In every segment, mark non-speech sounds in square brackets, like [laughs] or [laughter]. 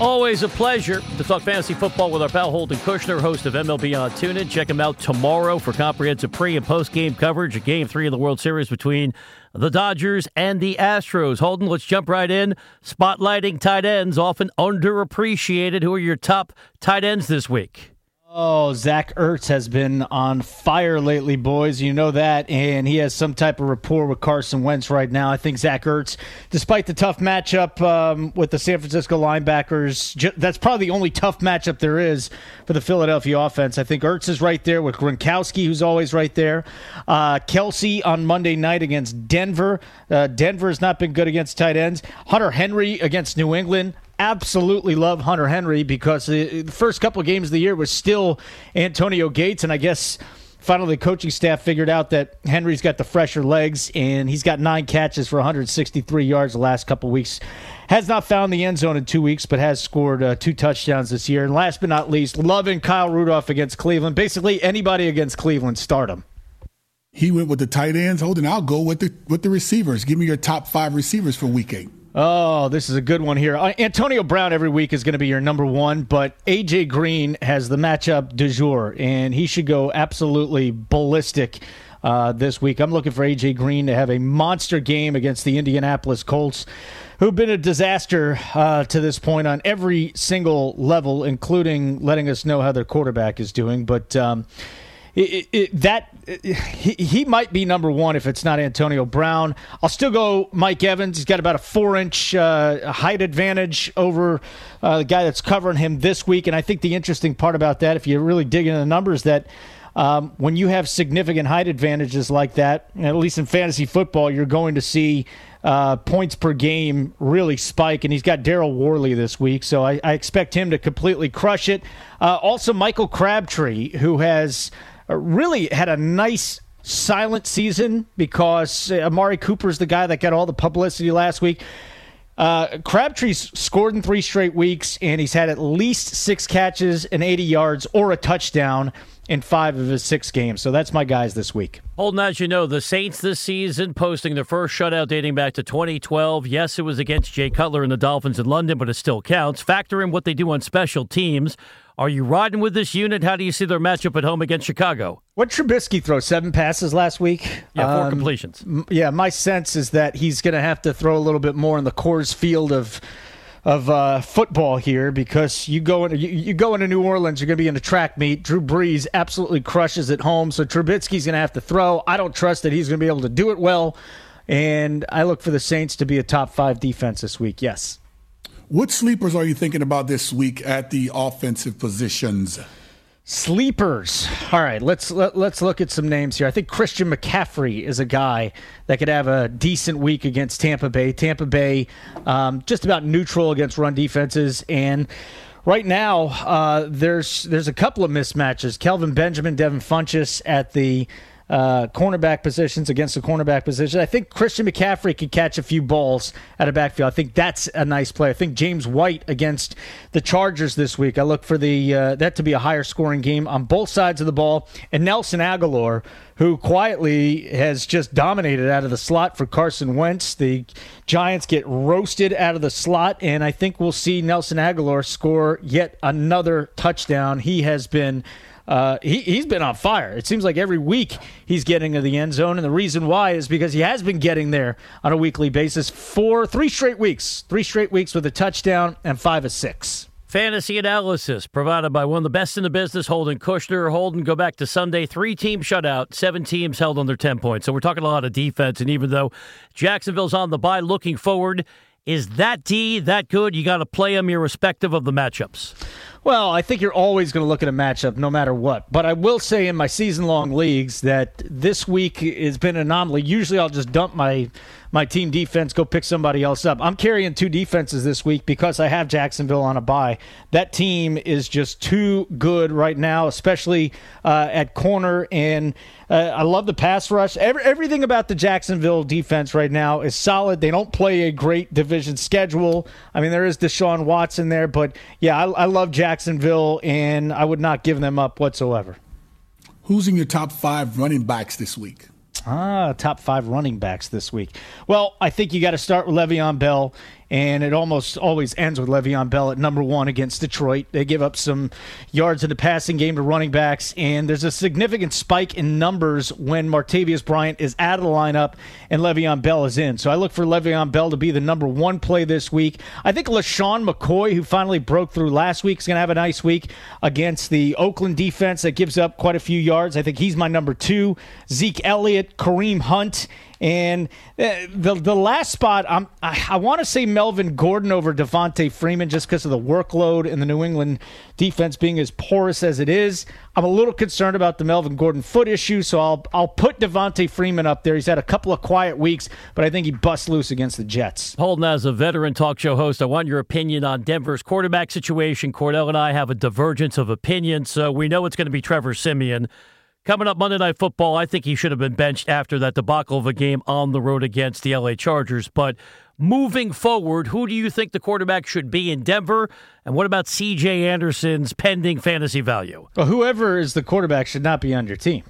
Always a pleasure to talk fantasy football with our pal Holden Kushner, host of MLB on TuneIn. Check him out tomorrow for comprehensive pre and post game coverage of Game Three of the World Series between the Dodgers and the Astros. Holden, let's jump right in. Spotlighting tight ends, often underappreciated. Who are your top tight ends this week? Oh, Zach Ertz has been on fire lately, boys. You know that. And he has some type of rapport with Carson Wentz right now. I think Zach Ertz, despite the tough matchup um, with the San Francisco linebackers, ju- that's probably the only tough matchup there is for the Philadelphia offense. I think Ertz is right there with Gronkowski, who's always right there. Uh, Kelce on Monday night against Denver. Uh, Denver has not been good against tight ends. Hunter Henry against New England absolutely love Hunter Henry because the first couple of games of the year was still Antonio Gates, and I guess finally the coaching staff figured out that Henry's got the fresher legs, and he's got nine catches for 163 yards the last couple weeks. Has not found the end zone in two weeks, but has scored uh, two touchdowns this year. And last but not least, loving Kyle Rudolph against Cleveland. Basically, anybody against Cleveland, start him. He went with the tight ends. Holden, I'll go with the with the receivers. Give me your top five receivers for week eight. Oh, this is a good one here. Uh, Antonio Brown every week is going to be your number one, but AJ Green has the matchup du jour, and he should go absolutely ballistic uh, this week. I'm looking for AJ Green to have a monster game against the Indianapolis Colts, who've been a disaster uh, to this point on every single level, including letting us know how their quarterback is doing. But um, it, it, that he, he might be number one if it's not Antonio Brown. I'll still go Mike Evans. He's got about a four inch uh, height advantage over uh, the guy that's covering him this week. And I think the interesting part about that, if you really dig into the numbers, that um, when you have significant height advantages like that, at least in fantasy football, you're going to see uh, points per game really spike. And he's got Daryl Worley this week, so I, I expect him to completely crush it. Uh, also, Michael Crabtree, who has really had a nice silent season because uh, Amari Cooper's the guy that got all the publicity last week. Uh, Crabtree's scored in three straight weeks, and he's had at least six catches and 80 yards or a touchdown in five of his six games. So that's my guys this week. Holden, as you know, the Saints this season posting their first shutout dating back to 2012. Yes, it was against Jay Cutler and the Dolphins in London, but it still counts. Factor in what they do on special teams. Are you riding with this unit? How do you see their matchup at home against Chicago? What Trubisky throw seven passes last week? Yeah, four Um, completions. m- Yeah, my sense is that he's going to have to throw a little bit more in the Coors Field of of uh, football here because you go into you, you go into New Orleans, you're going to be in a track meet. Drew Brees absolutely crushes at home, so Trubisky's going to have to throw. I don't trust that he's going to be able to do it well, and I look for the Saints to be a top five defense this week. Yes. What sleepers are you thinking about this week at the offensive positions? Sleepers. All right, let's let, let's look at some names here. I think Christian McCaffrey is a guy that could have a decent week against Tampa Bay. Tampa Bay, um, just about neutral against run defenses, and right now uh, there's there's a couple of mismatches. Kelvin Benjamin, Devin Funchess at the uh, cornerback positions against the cornerback position. I think Christian McCaffrey could catch a few balls at a backfield. I think that's a nice play. I think James White against the Chargers this week. I look for the uh, that to be a higher scoring game on both sides of the ball. And Nelson Agholor, who quietly has just dominated out of the slot for Carson Wentz. The Giants get roasted out of the slot, and I think we'll see Nelson Agholor score yet another touchdown. He has been uh, he, he's been on fire. It seems like every week he's getting to the end zone, and the reason why is because he has been getting there on a weekly basis for three straight weeks, three straight weeks with a touchdown and five of six. Fantasy analysis provided by one of the best in the business, Holden Kushner. Holden, go back to Sunday, three team shutout, seven teams held under 10 points. So we're talking a lot of defense. And even though Jacksonville's on the bye looking forward, is that D that good? You got to play them irrespective of the matchups. Well, I think you're always going to look at a matchup no matter what. But I will say in my season long leagues that this week has been an anomaly. Usually I'll just dump my my team defense, go pick somebody else up. I'm carrying two defenses this week because I have Jacksonville on a bye. That team is just too good right now, especially uh, at corner. And uh, I love the pass rush. Every, everything about the Jacksonville defense right now is solid. They don't play a great division schedule. I mean, there is Deshaun Watson there, but yeah, I, I love Jacksonville, and I would not give them up whatsoever. Who's in your top five running backs this week? Ah, top five running backs this week. Well, I think you got to start with Le'Veon Bell and it almost always ends with Le'Veon Bell at number one against Detroit. They give up some yards in the passing game to running backs, and there's a significant spike in numbers when Martavis Bryant is out of the lineup and Le'Veon Bell is in. So I look for Le'Veon Bell to be the number one play this week. I think LeSean McCoy, who finally broke through last week, is going to have a nice week against the Oakland defense that gives up quite a few yards. I think he's my number two. Zeke Elliott, Kareem Hunt, and uh, the the last spot, I'm, I, I want to say Melvin Gordon over Devonta Freeman just because of the workload and the New England defense being as porous as it is. I'm a little concerned about the Melvin Gordon foot issue, so I'll I'll put Devonta Freeman up there. He's had a couple of quiet weeks, but I think he busts loose against the Jets. Holden, as a veteran talk show host, I want your opinion on Denver's quarterback situation. Kordell and I have a divergence of opinion, so we know it's going to be Trevor Siemian. Coming up Monday Night Football, I think he should have been benched after that debacle of a game on the road against the LA Chargers. But moving forward, who do you think the quarterback should be in Denver? And what about CJ Anderson's pending fantasy value? Well, whoever is the quarterback should not be on your team.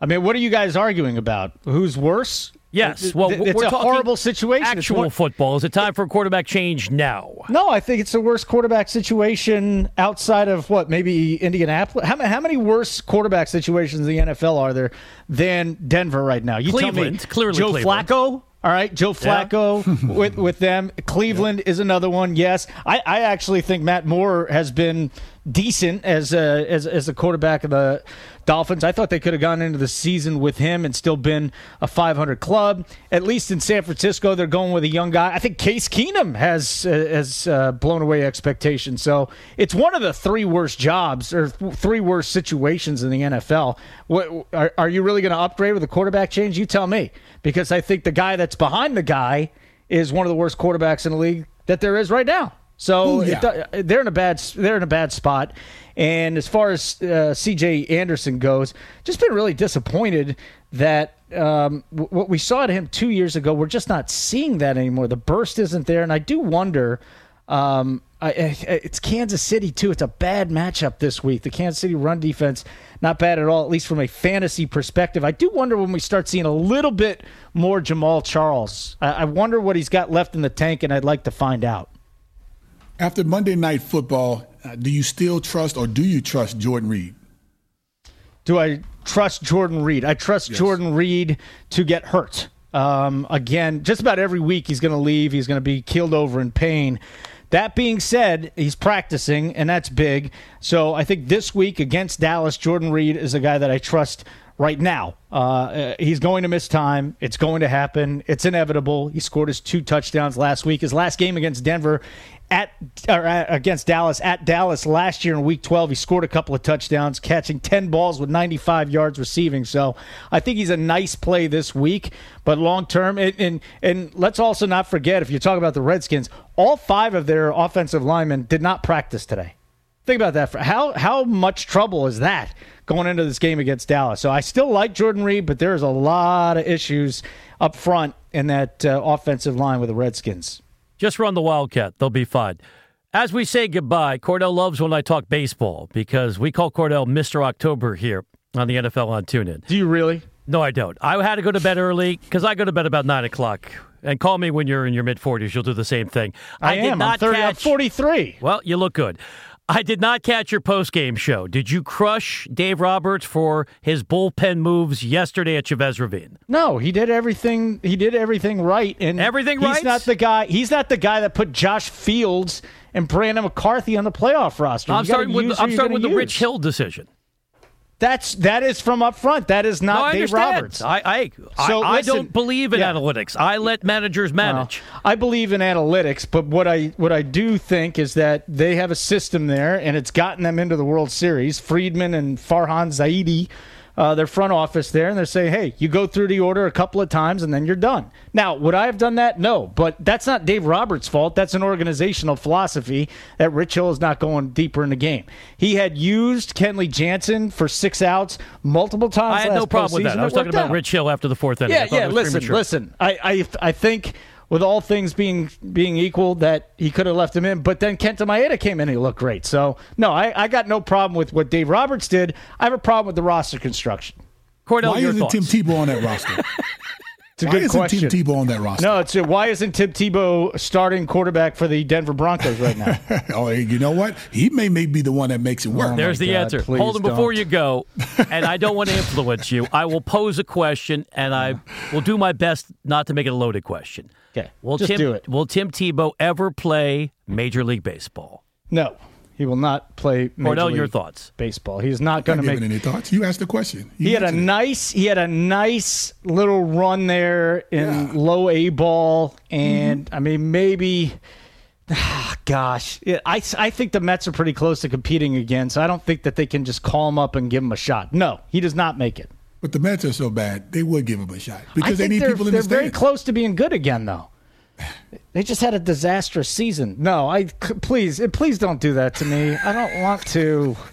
I mean, what are you guys arguing about? Who's worse? Yes, well, it's we're a horrible situation. Actual one- football. Is it time for a quarterback change now? No, I think it's the worst quarterback situation outside of what maybe Indianapolis. How, how many worse quarterback situations in the NFL are there than Denver right now? You Cleveland, tell me, clearly Joe Cleveland. Flacco. All right, Joe Flacco yeah. [laughs] with with them. Cleveland yeah. is another one. Yes, I, I actually think Matt Moore has been decent as a, as as a quarterback of the Dolphins. I thought they could have gone into the season with him and still been a 500 club. At least in San Francisco, they're going with a young guy. I think Case Keenum has uh, has uh, blown away expectations. So it's one of the three worst jobs or three worst situations in the NFL. What, are, are you really going to upgrade with a quarterback change? You tell me, because I think the guy that's behind the guy is one of the worst quarterbacks in the league that there is right now. So Ooh, yeah. it, they're in a bad they're in a bad spot. And as far as uh, C.J. Anderson goes, just been really disappointed that um, w- what we saw at him two years ago, we're just not seeing that anymore. The burst isn't there, and I do wonder. Um, I, it's Kansas City too. It's a bad matchup this week. The Kansas City run defense not bad at all, at least from a fantasy perspective. I do wonder when we start seeing a little bit more Jamaal Charles. I, I wonder what he's got left in the tank, and I'd like to find out. After Monday Night Football, uh, do you still trust or do you trust Jordan Reed? Do I trust Jordan Reed? I trust yes. Jordan Reed to get hurt. Um, again, just about every week he's going to leave. He's going to be keeled over in pain. That being said, he's practicing, and that's big. So I think this week against Dallas, Jordan Reed is a guy that I trust right now. Uh, he's going to miss time. It's going to happen. It's inevitable. He scored his two touchdowns last week. His last game against Denver, at, at, against Dallas at Dallas last year in Week 12. He scored a couple of touchdowns, catching 10 balls with 95 yards receiving. So I think he's a nice play this week. But long term, and, and and let's also not forget if you talk about the Redskins, all five of their offensive linemen did not practice today. Think about that. How how much trouble is that going into this game against Dallas? So I still like Jordan Reed, but there's a lot of issues up front in that uh, offensive line with the Redskins. Just run the Wildcat. They'll be fine. As we say goodbye, Kordell loves when I talk baseball because we call Kordell Mr. October here on the NFL on TuneIn. Do you really? No, I don't. I had to go to bed early because I go to bed about 9 o'clock. And call me when you're in your mid 40s. You'll do the same thing. I, I am. Did not I'm, 30, catch, I'm 43. Well, you look good. I did not catch your post game show. Did you crush Dave Roberts for his bullpen moves yesterday at Chavez Ravine? No, he did everything. He did everything right, and everything he's right. He's not the guy. He's not the guy that put Josh Fields and Brandon McCarthy on the playoff roster. I'm starting with I'm starting with the Rich Hill decision. That's that is from up front. That is not no, Dave Roberts. I I, so I, listen, I don't believe in yeah. analytics. I let managers uh, manage. Well, I believe in analytics, but what I what I do think is that they have a system there, and it's gotten them into the World Series. Friedman and Farhan Zaidi uh, their front office there, and they're saying, "Hey, you go through the order a couple of times, and then you're done." Now, would I have done that? No, but that's not Dave Roberts' fault. That's an organizational philosophy that Rich Hill is not going deeper in the game. He had used Kenley Jansen for six outs multiple times. I had no problem with that. I was talking about out. Rich Hill after the fourth inning. Yeah, yeah. Listen, premature. listen. I, I, I think with all things being being equal, that he could have left him in. But then Kenta Maeda came in; and he looked great. So no, I, I got no problem with what Dave Roberts did. I have a problem with the roster construction. Kordell, Why your isn't thoughts? Tim Tebow on that roster? [laughs] It's a Why good isn't question. Tim Tebow on that roster? No, it's a, why isn't Tim Tebow starting quarterback for the Denver Broncos right now? [laughs] oh, you know what? He may, may be the one that makes it work. Oh, There's the God, answer. Hold him before you go. And I don't want to influence you. I will pose a question, and I will do my best not to make it a loaded question. Okay, Will just Tim, do it. Will Tim Tebow ever play Major League Baseball? No, he will not play. Major Kordell, your thoughts? Baseball. He's not going to make. any thoughts. You asked the question. You He had a it. nice. He had a nice little run there in low A ball, and I mean maybe. ah, Gosh, Yeah, I, I think the Mets are pretty close to competing again, so I don't think that they can just call him up and give him a shot. No, he does not make it. But the Mets are so bad, they would give him a shot because they think need they're, people in they're very close to being good again, though. They just had a disastrous season. No, I please, eh, please don't do that to me. I don't want to. [laughs]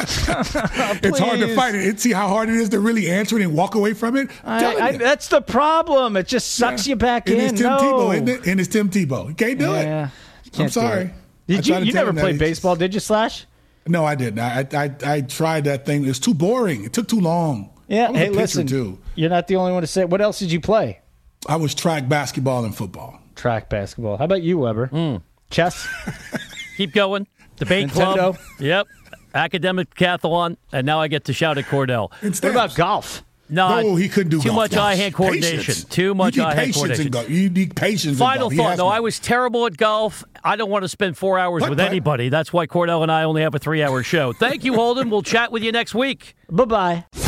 It's hard to fight it. And see how hard it is to really answer it and walk away from it. I, I, that's the problem. It just sucks you back and in. it's Tim no. Tebow, it? And it's Tim Tebow. He can't do Yeah, it. can't I'm sorry. Did you? You never played baseball, just- did you, Slash? No, I didn't. I, I I tried that thing. It was too boring. It took too long. Yeah. I was a Hey, listen. Too. You're not the only one to say. it. What else did you play? I was track basketball and football. Track basketball. How about you, Weber? Hmm. Chess. [laughs] Keep going. Debate club. Yep. Academic decathlon. And now I get to shout at Kordell. And what about golf? No, No, he couldn't do too golf. much Gosh, eye-hand coordination. patience. Too much you need eye-hand patience coordination. In golf. You need patience. in Final golf. Thought. has No, none. I was terrible at golf. I don't want to spend four hours What, with what? anybody. That's why Kordell and I only have a three-hour show. Thank you, Holden. We'll chat with you next week. Bye bye.